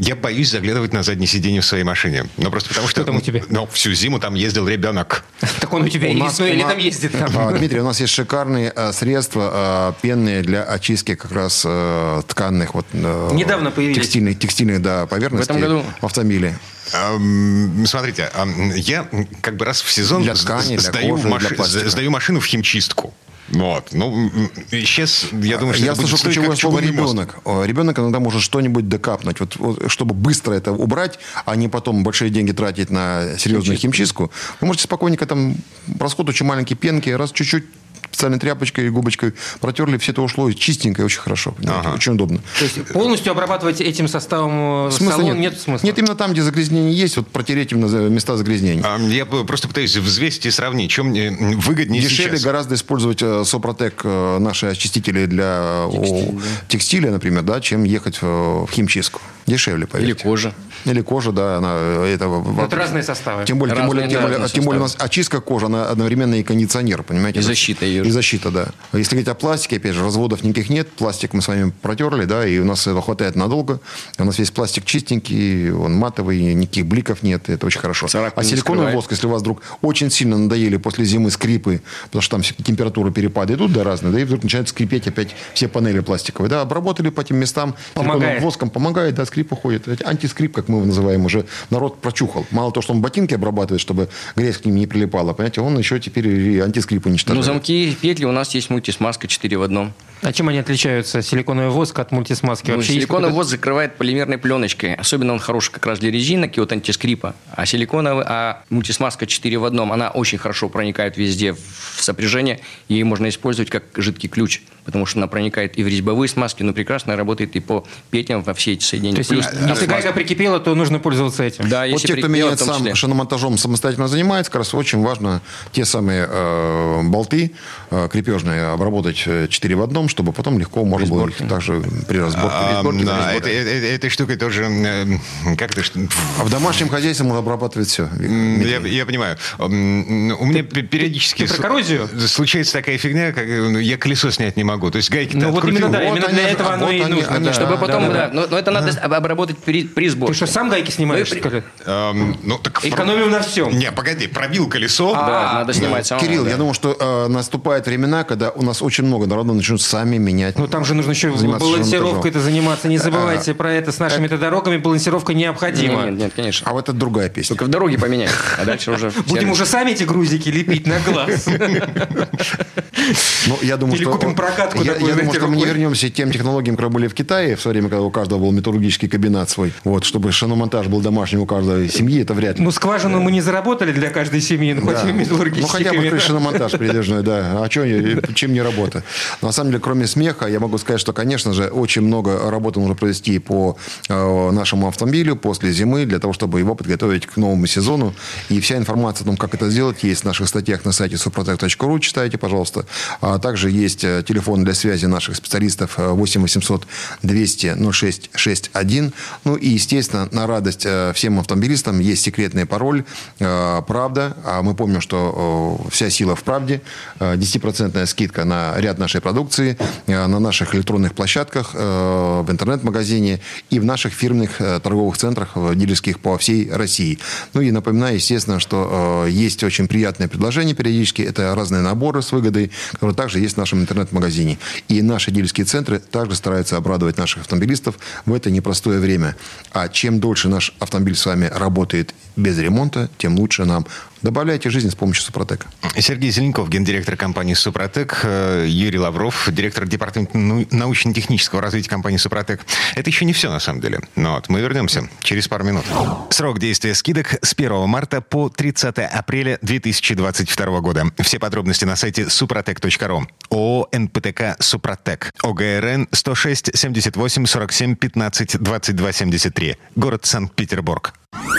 я боюсь заглядывать на заднее сиденье в своей машине. Ну, просто потому что... там у тебя? Ну, всю зиму там ездил ребенок. [laughs] Так он у тебя У и нас- весной у или там ездит там. [laughs] Дмитрий, у нас есть шикарные э, средства э, пенные для очистки как раз э, тканных вот Недавно появились. текстильных, текстильных да, поверхностей В этом году? в автомобиле. Эм, Смотрите, эм, я как бы раз в сезон Для ткани, для сдаю, кожи, для маши- пластика. сдаю машину в химчистку. Вот. Ну, сейчас, я думаю, что Я слышу ключевое слово мост. ребенок. О, Ребенок иногда может что-нибудь докапнуть. Вот, вот, чтобы быстро это убрать, а не потом большие деньги тратить на серьезную химчистку, вы можете спокойненько там расход очень маленькие пенки, раз чуть-чуть специальной тряпочкой и губочкой протерли, все это ушло и чистенько, и очень хорошо. понимаете, Ага. Очень удобно. То есть полностью обрабатывать этим составом э, Смысла салон нет. нет смысла? Нет, именно там, где загрязнение есть, вот протереть именно места загрязнения. А, Я просто пытаюсь взвесить и сравнить, чем мне м, выгоднее Дешевле сейчас. гораздо использовать э, Сопротек, э, наши очистители для о, текстиля, например, да, чем ехать э, в химчистку. Дешевле, поверьте. Или кожа. Или кожа, да, она э, это... Это разные составы. Тем более, тем Разные, более, тем более, тем более у нас очистка кожи, она одновременно и кондиционер, понимаете? И защита ее. И защита, да. Если говорить о пластике, опять же, разводов никаких нет. Пластик мы с вами протерли, да, и у нас этого хватает надолго. У нас весь пластик чистенький, он матовый, никаких бликов нет, это очень хорошо. Царапин а силиконовый воск, если у вас вдруг очень сильно надоели после зимы скрипы, потому что там температура перепады идут, да, разные, да, и вдруг начинают скрипеть опять все панели пластиковые, да, обработали по этим местам, Помогает. воском помогает, да, скрип уходит. Антискрип, как мы его называем, уже народ прочухал. Мало того, что он ботинки обрабатывает, чтобы грязь к ним не прилипала, понимаете, он еще теперь и антискрип уничтожает. Ну, замки, петли у нас есть мультисмазка 4 в одном. А чем они отличаются, силиконовый воск от мультисмазки? Ну, Вообще силиконовый воск закрывает полимерной пленочкой. Особенно он хорош как раз для резинок и вот антискрипа. А силиконовый, а мультисмазка 4 в одном, она очень хорошо проникает везде в сопряжение. Ее можно использовать как жидкий ключ, потому что она проникает и в резьбовые смазки, но прекрасно работает и по петлям во все эти соединения. То есть, Плюс если- если гайка прикипела, то нужно пользоваться этим. Да, Вот если те, кто меняет сам числе. шиномонтажом самостоятельно занимается, как раз очень важно те самые э, болты э, крепежные обработать 4 в одном, чтобы потом легко можно было их также при разборке. А, Разборки, да, разборки. это- это- Этой штукой тоже... э, Как что- А в домашнем хозяйстве можно обрабатывать все. Я, я понимаю. У меня пе- периодически ты про коррозию? случается такая фигня, как э, я колесо снять не могу. То есть гайки Ну, вот именно, да, именно для этого оно и нужно, да. Чтобы потом, да, да, да. но, но это надо об- обработать при, при Ты сборке. что, сам гайки снимаешь, Ну? Эм, ну, так Экономим на всем. Не, погоди, пробил колесо. Да, надо снимать самому. Кирилл, да. я думаю, что э, наступают времена, когда у нас очень много народу начнут сами менять. Ну, там же нужно еще балансировкой это заниматься. Не А, забывайте про это. С нашими-то дорогами балансировка необходима. Нет, нет, конечно. А вот это другая песня. Только в дороге поменять, а дальше уже... [laughs] Будем уже сами эти грузики лепить на глаз. [laughs] Ну, я думаю, Или что, купим прокатку я, такую, я думаю, что мы не вернемся к тем технологиям, которые были в Китае в свое время, когда у каждого был металлургический кабинет свой. Вот, чтобы шиномонтаж был домашним у каждой семьи, это вряд ли. Ну, скважину мы не заработали для каждой семьи, хоть Да. и металлургический Ну, хотя бы шиномонтаж передвижной, да. А не- чем не работа? На самом деле, кроме смеха, я могу сказать, что, конечно же, очень много работы нужно провести по э, нашему автомобилю после зимы, для того, чтобы его подготовить к новому сезону. И вся информация о том, как это сделать, есть в наших статьях на сайте suprotec.ru, читайте, пожалуйста. А также есть э, телефон для связи наших специалистов э, 8 800 200 0661. Ну и, естественно, на радость э, всем автомобилистам есть секретный пароль э, «Правда». А мы помним, что э, вся сила в правде. Э, 10% скидка на ряд нашей продукции на наших электронных площадках, в интернет-магазине и в наших фирменных торговых центрах дилерских по всей России. Ну и напоминаю, естественно, что есть очень приятное предложение периодически. Это разные наборы с выгодой, которые также есть в нашем интернет-магазине. И наши дилерские центры также стараются обрадовать наших автомобилистов в это непростое время. А чем дольше наш автомобиль с вами работает без ремонта, тем лучше нам. Добавляйте жизнь с помощью Супротека. Сергей Зеленков, гендиректор компании «Супротек», э, Юрий Лавров, директор департамента научно-технического развития компании «Супротек». Это еще не все, на самом деле. Но вот мы вернемся через пару минут. Срок действия скидок с 1 марта по 30 апреля 2022 года. Все подробности на сайте супротек.ру. ООО «НПТК Супротек». ОГРН 106 78 47 15 22 73. Город Санкт-Петербург.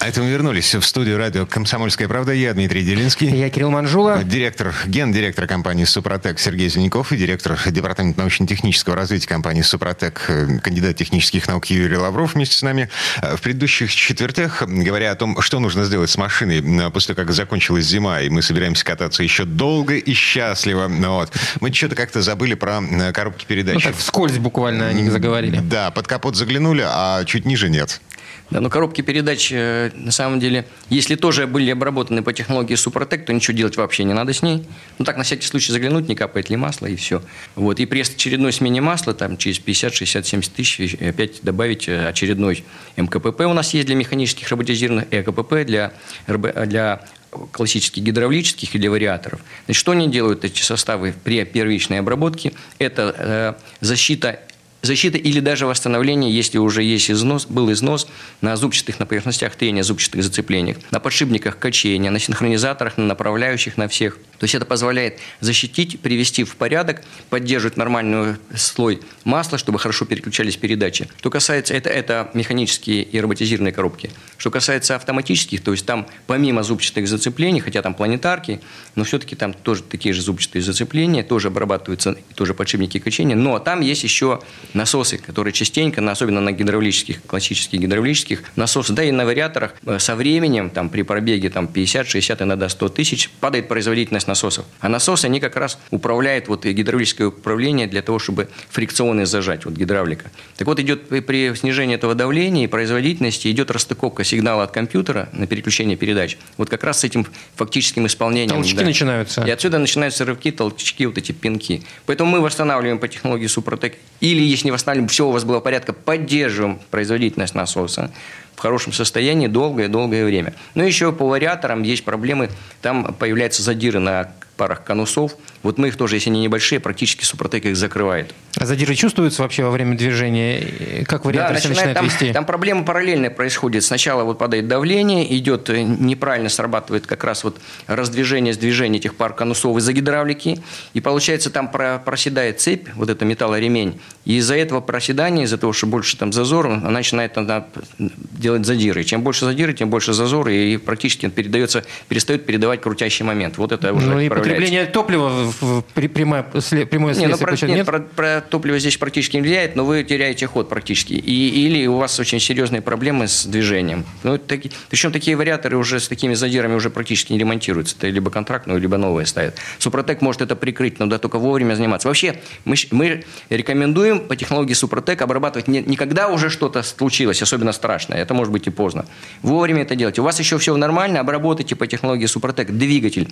А это мы вернулись в студию радио «Комсомольская правда». Я Дмитрий Делинский. Я Кирилл Манжула. Директор, гендиректор компании «Супротек» Сергей Зеленяков и директор департамента научно-технического развития компании «Супротек», э, кандидат технических наук Юрий Лавров вместе с нами. Э, в предыдущих четвертях, говоря о том, что нужно сделать с машиной э, после как закончилась зима, и мы собираемся кататься еще долго и счастливо, вот, мы что-то как-то забыли про коробки передач. Ну так вскользь буквально о них заговорили. Да, под капот заглянули, а чуть ниже нет. Да, но коробки передач, э, на самом деле, если тоже были обработаны по технологии Супротек, то ничего делать вообще не надо с ней. Ну так, на всякий случай заглянуть, не капает ли масло, и все. Вот. И при очередной смене масла, там, через 50, 60, 70 тысяч, опять добавить э, очередной МКПП у нас есть для механических роботизированных, и АКПП для, для классических гидравлических или вариаторов. Значит, что они делают, эти составы при первичной обработке? Это э, защита Защита или даже восстановление, если уже есть износ, был износ на зубчатых, на поверхностях трения, зубчатых зацеплениях, на подшипниках качения, на синхронизаторах, на направляющих, на всех. То есть это позволяет защитить, привести в порядок, поддерживать нормальный слой масла, чтобы хорошо переключались передачи. Что касается, это, это механические и роботизированные коробки. Что касается автоматических, то есть там помимо зубчатых зацеплений, хотя там планетарки, но все-таки там тоже такие же зубчатые зацепления, тоже обрабатываются, тоже подшипники качения, но там есть еще насосы, которые частенько, особенно на гидравлических, классических гидравлических насосах, да и на вариаторах, э, со временем, там, при пробеге там, 50, 60, иногда 100 тысяч, падает производительность насосов. А насосы, они как раз управляют вот, гидравлическое управление для того, чтобы фрикционы зажать, вот гидравлика. Так вот, идет при, при снижении этого давления и производительности, идет расстыковка сигнала от компьютера на переключение передач. Вот как раз с этим фактическим исполнением. Толчки да. начинаются. И отсюда начинаются рывки, толчки, вот эти пинки. Поэтому мы восстанавливаем по технологии Супротек. Или, если не восстанавливаем, все у вас было порядка, поддерживаем производительность насоса в хорошем состоянии долгое-долгое время. Но еще по вариаторам есть проблемы, там появляются задиры на парах конусов. Вот мы их тоже, если они небольшие, практически Супротек их закрывает. А задиры чувствуются вообще во время движения? Как вариатор да, начинает, там, вести? Там проблема параллельная происходит. Сначала вот падает давление, идет э, неправильно срабатывает как раз вот раздвижение, сдвижение этих пар конусов из-за гидравлики. И получается там проседает цепь, вот это металлоремень. И из-за этого проседания, из-за того, что больше там зазор, она начинает она делать задиры. Чем больше задиры, тем больше зазоры, и практически он передается, перестает передавать крутящий момент. Вот это уже ну, и потребление топлива в прямое, прямое следствие нет, ну, про, нет, Про, про топливо здесь практически не влияет, но вы теряете ход практически. И, или у вас очень серьезные проблемы с движением. Ну, таки, причем такие вариаторы уже с такими задирами уже практически не ремонтируются. Это либо контрактные, либо новые ставят. Супротек может это прикрыть, но да только вовремя заниматься. Вообще, мы, мы рекомендуем по технологии Супротек обрабатывать не, не когда уже что-то случилось, особенно страшное. Это может быть и поздно. Вовремя это делать. У вас еще все нормально, обработайте по технологии Супротек двигатель,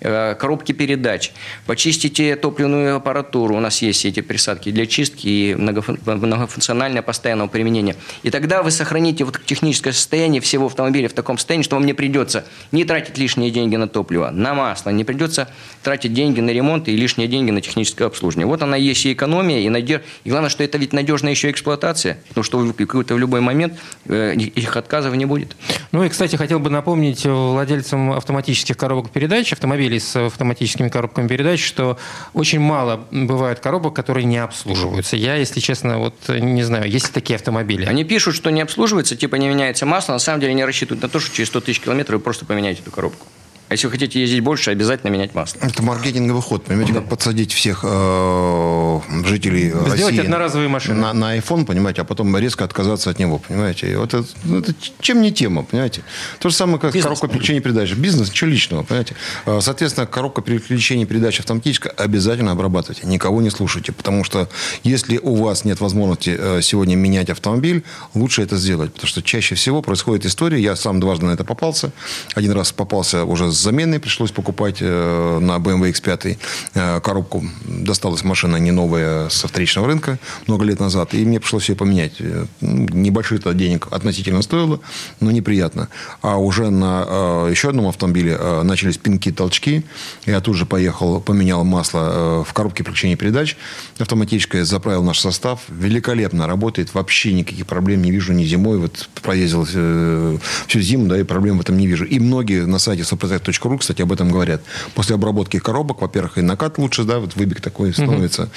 э, коробки передач, почистите топливную аппаратуру, у нас есть эти присадки для чистки и многофункциональное постоянного применения. И тогда вы сохраните вот техническое состояние всего автомобиля в таком состоянии, что вам не придется не тратить лишние деньги на топливо, на масло, не придется тратить деньги на ремонт и лишние деньги на техническое обслуживание. Вот она есть и экономия, и, надеж... и главное, что это ведь надежная еще эксплуатация, потому что в какой-то в любой момент э, их отказов не будет. Ну и, кстати, хотел бы напомнить владельцам автоматических коробок передач, автомобилей с автоматическими коробками передач, что очень мало бывает коробок, которые не обслуживаются. Я, если честно, вот не знаю, есть ли такие автомобили? Они пишут, что не обслуживается, типа не меняется масло, на самом деле они рассчитывают на то, что через 100 тысяч километров вы просто поменяете эту коробку. А если вы хотите ездить больше, обязательно менять масло. Это маркетинговый ход. Понимаете, как подсадить всех э, жителей Сделать России Сделать одноразовые машины. На, на iPhone, понимаете, а потом резко отказаться от него, понимаете. Вот это, ну, это чем не тема, понимаете. То же самое, как Бизнес. коробка переключения передач. Бизнес, ничего личного, понимаете. Э, соответственно, коробка переключения передач автоматическая обязательно обрабатывайте. Никого не слушайте. Потому что если у вас нет возможности э, сегодня менять автомобиль, лучше это сделать. Потому что чаще всего происходит история, я сам дважды на это попался. Один раз попался уже заменой, пришлось покупать э, на BMW X5 э, коробку. Досталась машина не новая со вторичного рынка много лет назад, и мне пришлось ее поменять. Э, ну, небольших то денег относительно стоило, но неприятно. А уже на еще одном автомобиле начались пинки, толчки. Я тут же поехал, поменял масло в коробке переключения передач автоматическое, заправил наш состав. Великолепно работает, вообще никаких проблем не вижу ни зимой. Вот проездил всю зиму, да, и проблем в этом не вижу. И многие на сайте suprotec.ru, кстати, об этом говорят. После обработки коробок, во-первых, и накат лучше, да, вот выбег такой становится. Угу.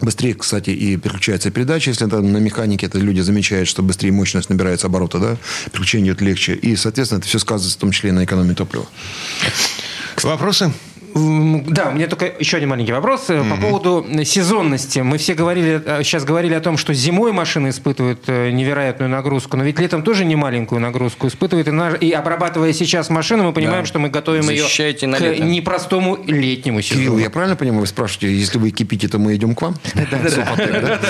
Быстрее, кстати, и переключается передача. Если это на механике, это люди замечают, что быстрее мощность набирается оборота, да, переключение идет легче. И, соответственно, это все сказывается в том числе и на экономии топлива. Вопросы? Да, у меня только еще один маленький вопрос mm-hmm. по поводу сезонности. Мы все говорили, сейчас э, говорили о том, что зимой машины испытывают э, невероятную нагрузку, но ведь летом тоже не маленькую нагрузку испытывает. И, на... и обрабатывая сейчас машину, мы понимаем, да. что мы готовим Защищайте ее к лето. непростому летнему сезону. Кирилл, я правильно понимаю, вы спрашиваете, если вы кипите, то мы идем к вам? [laughs]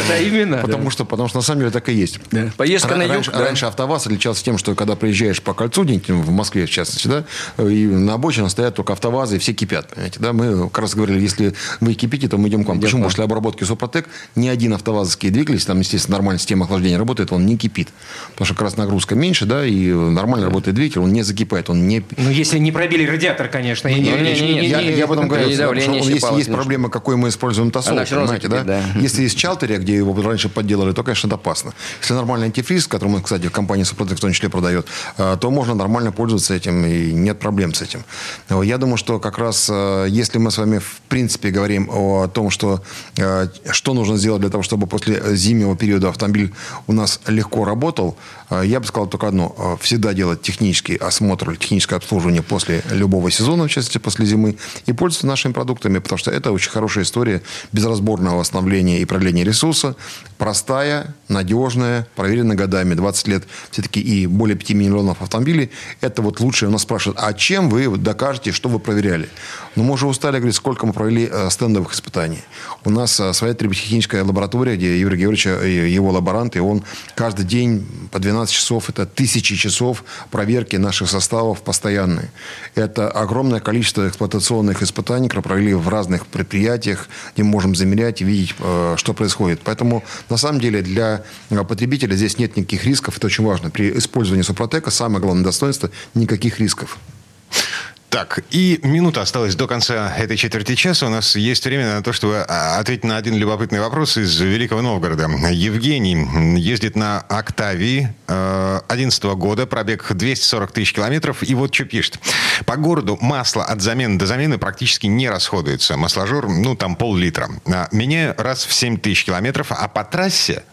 Да, именно. Потому что, потому что на самом деле так и есть. Поездка на юг. Раньше АвтоВАЗ отличался тем, что когда приезжаешь по кольцу, в Москве в частности, да, и на обочине стоят только АвтоВАЗы, и все кипят. Понимаете, да? Мы как раз говорили, если вы кипите, то мы идем к вам. Идем Почему? После обработки Супротек ни один автовазовский двигатель, там, естественно, нормальная система охлаждения работает, он не кипит. Потому что как раз нагрузка меньше, да, и нормально работает двигатель, он не закипает, он не... Ну, если не пробили радиатор, конечно. Не, не, не, я, я об этом говорю, если есть проблема, какой мы используем тосол, понимаете, да? да? [laughs] Если есть чалтерия, где его раньше подделали, то, конечно, это опасно. Если нормальный антифриз, который мы, кстати, в компании Супротек в том числе продает, э, то можно нормально пользоваться этим, и нет проблем с этим. Я думаю, что как раз, э, если мы с вами в принципе говорим о том, что, э, что нужно сделать для того, чтобы после зимнего периода автомобиль у нас легко работал, э, я бы сказал только одно. Всегда делать технический осмотр техническое обслуживание после любого сезона, в частности, после зимы, и пользоваться нашими продуктами, потому что это очень хорошая история безразборного восстановления и продления ресурса. Простая, надежная, проверенная годами, 20 лет все-таки и более 5 миллионов автомобилей. Это вот лучшее. У нас спрашивают, а чем вы докажете, что вы проверяли? Ну, мы уже устали говорить, сколько мы провели э, стендовых испытаний. У нас э, своя триботехническая лаборатория, где Юрий Георгиевич, э, его лаборант, и он каждый день по 12 часов, это тысячи часов проверки наших составов постоянные. Это огромное количество эксплуатационных испытаний, которые провели в разных предприятиях, где мы можем замерять и видеть, что происходит. Поэтому, на самом деле, для потребителя здесь нет никаких рисков. Это очень важно. При использовании Супротека самое главное достоинство – никаких рисков. Так, и минута осталась до конца этой четверти часа. У нас есть время на то, чтобы а, ответить на один любопытный вопрос из Великого Новгорода. Евгений ездит на «Октавии» 2011 э, года, пробег 240 тысяч километров. И вот что пишет. По городу масло от замены до замены практически не расходуется. Масложор, ну, там пол-литра. А, меняю раз в 7 тысяч километров, а по трассе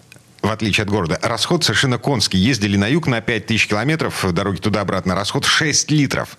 в отличие от города. Расход совершенно конский. Ездили на юг на 5000 километров, дороги туда-обратно. Расход 6 литров.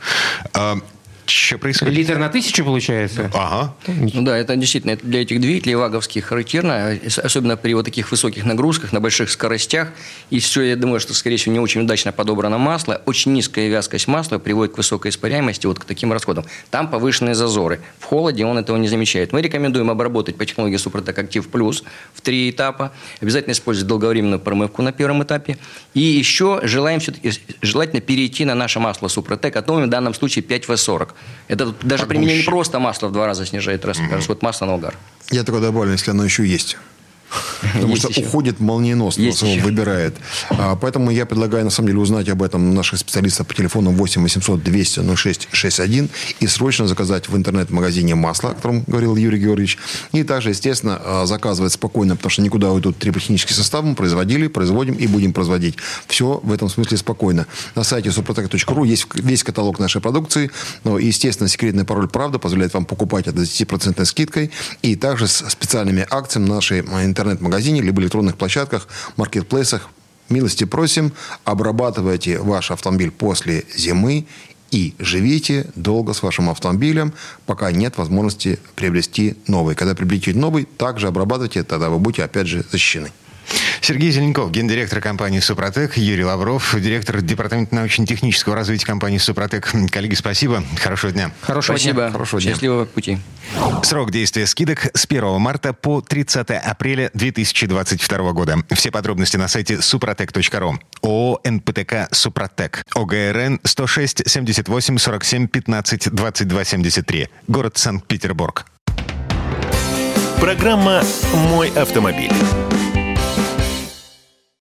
Что происходит? Литр на тысячу получается? Ага. Ну да, это действительно это для этих двигателей ваговских характерно, особенно при вот таких высоких нагрузках, на больших скоростях. И все, я думаю, что, скорее всего, не очень удачно подобрано масло. Очень низкая вязкость масла приводит к высокой испаряемости, вот к таким расходам. Там повышенные зазоры. В холоде он этого не замечает. Мы рекомендуем обработать по технологии Супротек Актив Плюс в три этапа. Обязательно использовать долговременную промывку на первом этапе. И еще желаем все-таки, желательно перейти на наше масло Супротек, а то в данном случае 5В40. Это даже применение не просто масла в два раза снижает расход масла на угар. Я только добавлю, если оно еще есть. Потому есть что еще. уходит молниеносно, есть выбирает. А, поэтому я предлагаю, на самом деле, узнать об этом наших специалистов по телефону 8 800 200 06 61 и срочно заказать в интернет-магазине масло, о котором говорил Юрий Георгиевич. И также, естественно, а, заказывать спокойно, потому что никуда уйдут триботехнический состав. Мы производили, производим и будем производить. Все в этом смысле спокойно. На сайте suprotec.ru есть весь каталог нашей продукции. Но, естественно, секретный пароль «Правда» позволяет вам покупать это с 10% скидкой. И также с специальными акциями нашей интернет интернет-магазине, либо электронных площадках, маркетплейсах. Милости просим, обрабатывайте ваш автомобиль после зимы и живите долго с вашим автомобилем, пока нет возможности приобрести новый. Когда приобретете новый, также обрабатывайте, тогда вы будете опять же защищены. Сергей Зеленков, гендиректор компании «Супротек», Юрий Лавров, директор департамента научно-технического развития компании «Супротек». Коллеги, спасибо. Хорошего дня. Хорошего Спасибо. дня. Хорошего дня. Счастливого пути. Срок действия скидок с 1 марта по 30 апреля 2022 года. Все подробности на сайте suprotec.ru. ООО «НПТК Супротек». ОГРН 106 78 47 15 22 73. Город Санкт-Петербург. Программа «Мой автомобиль».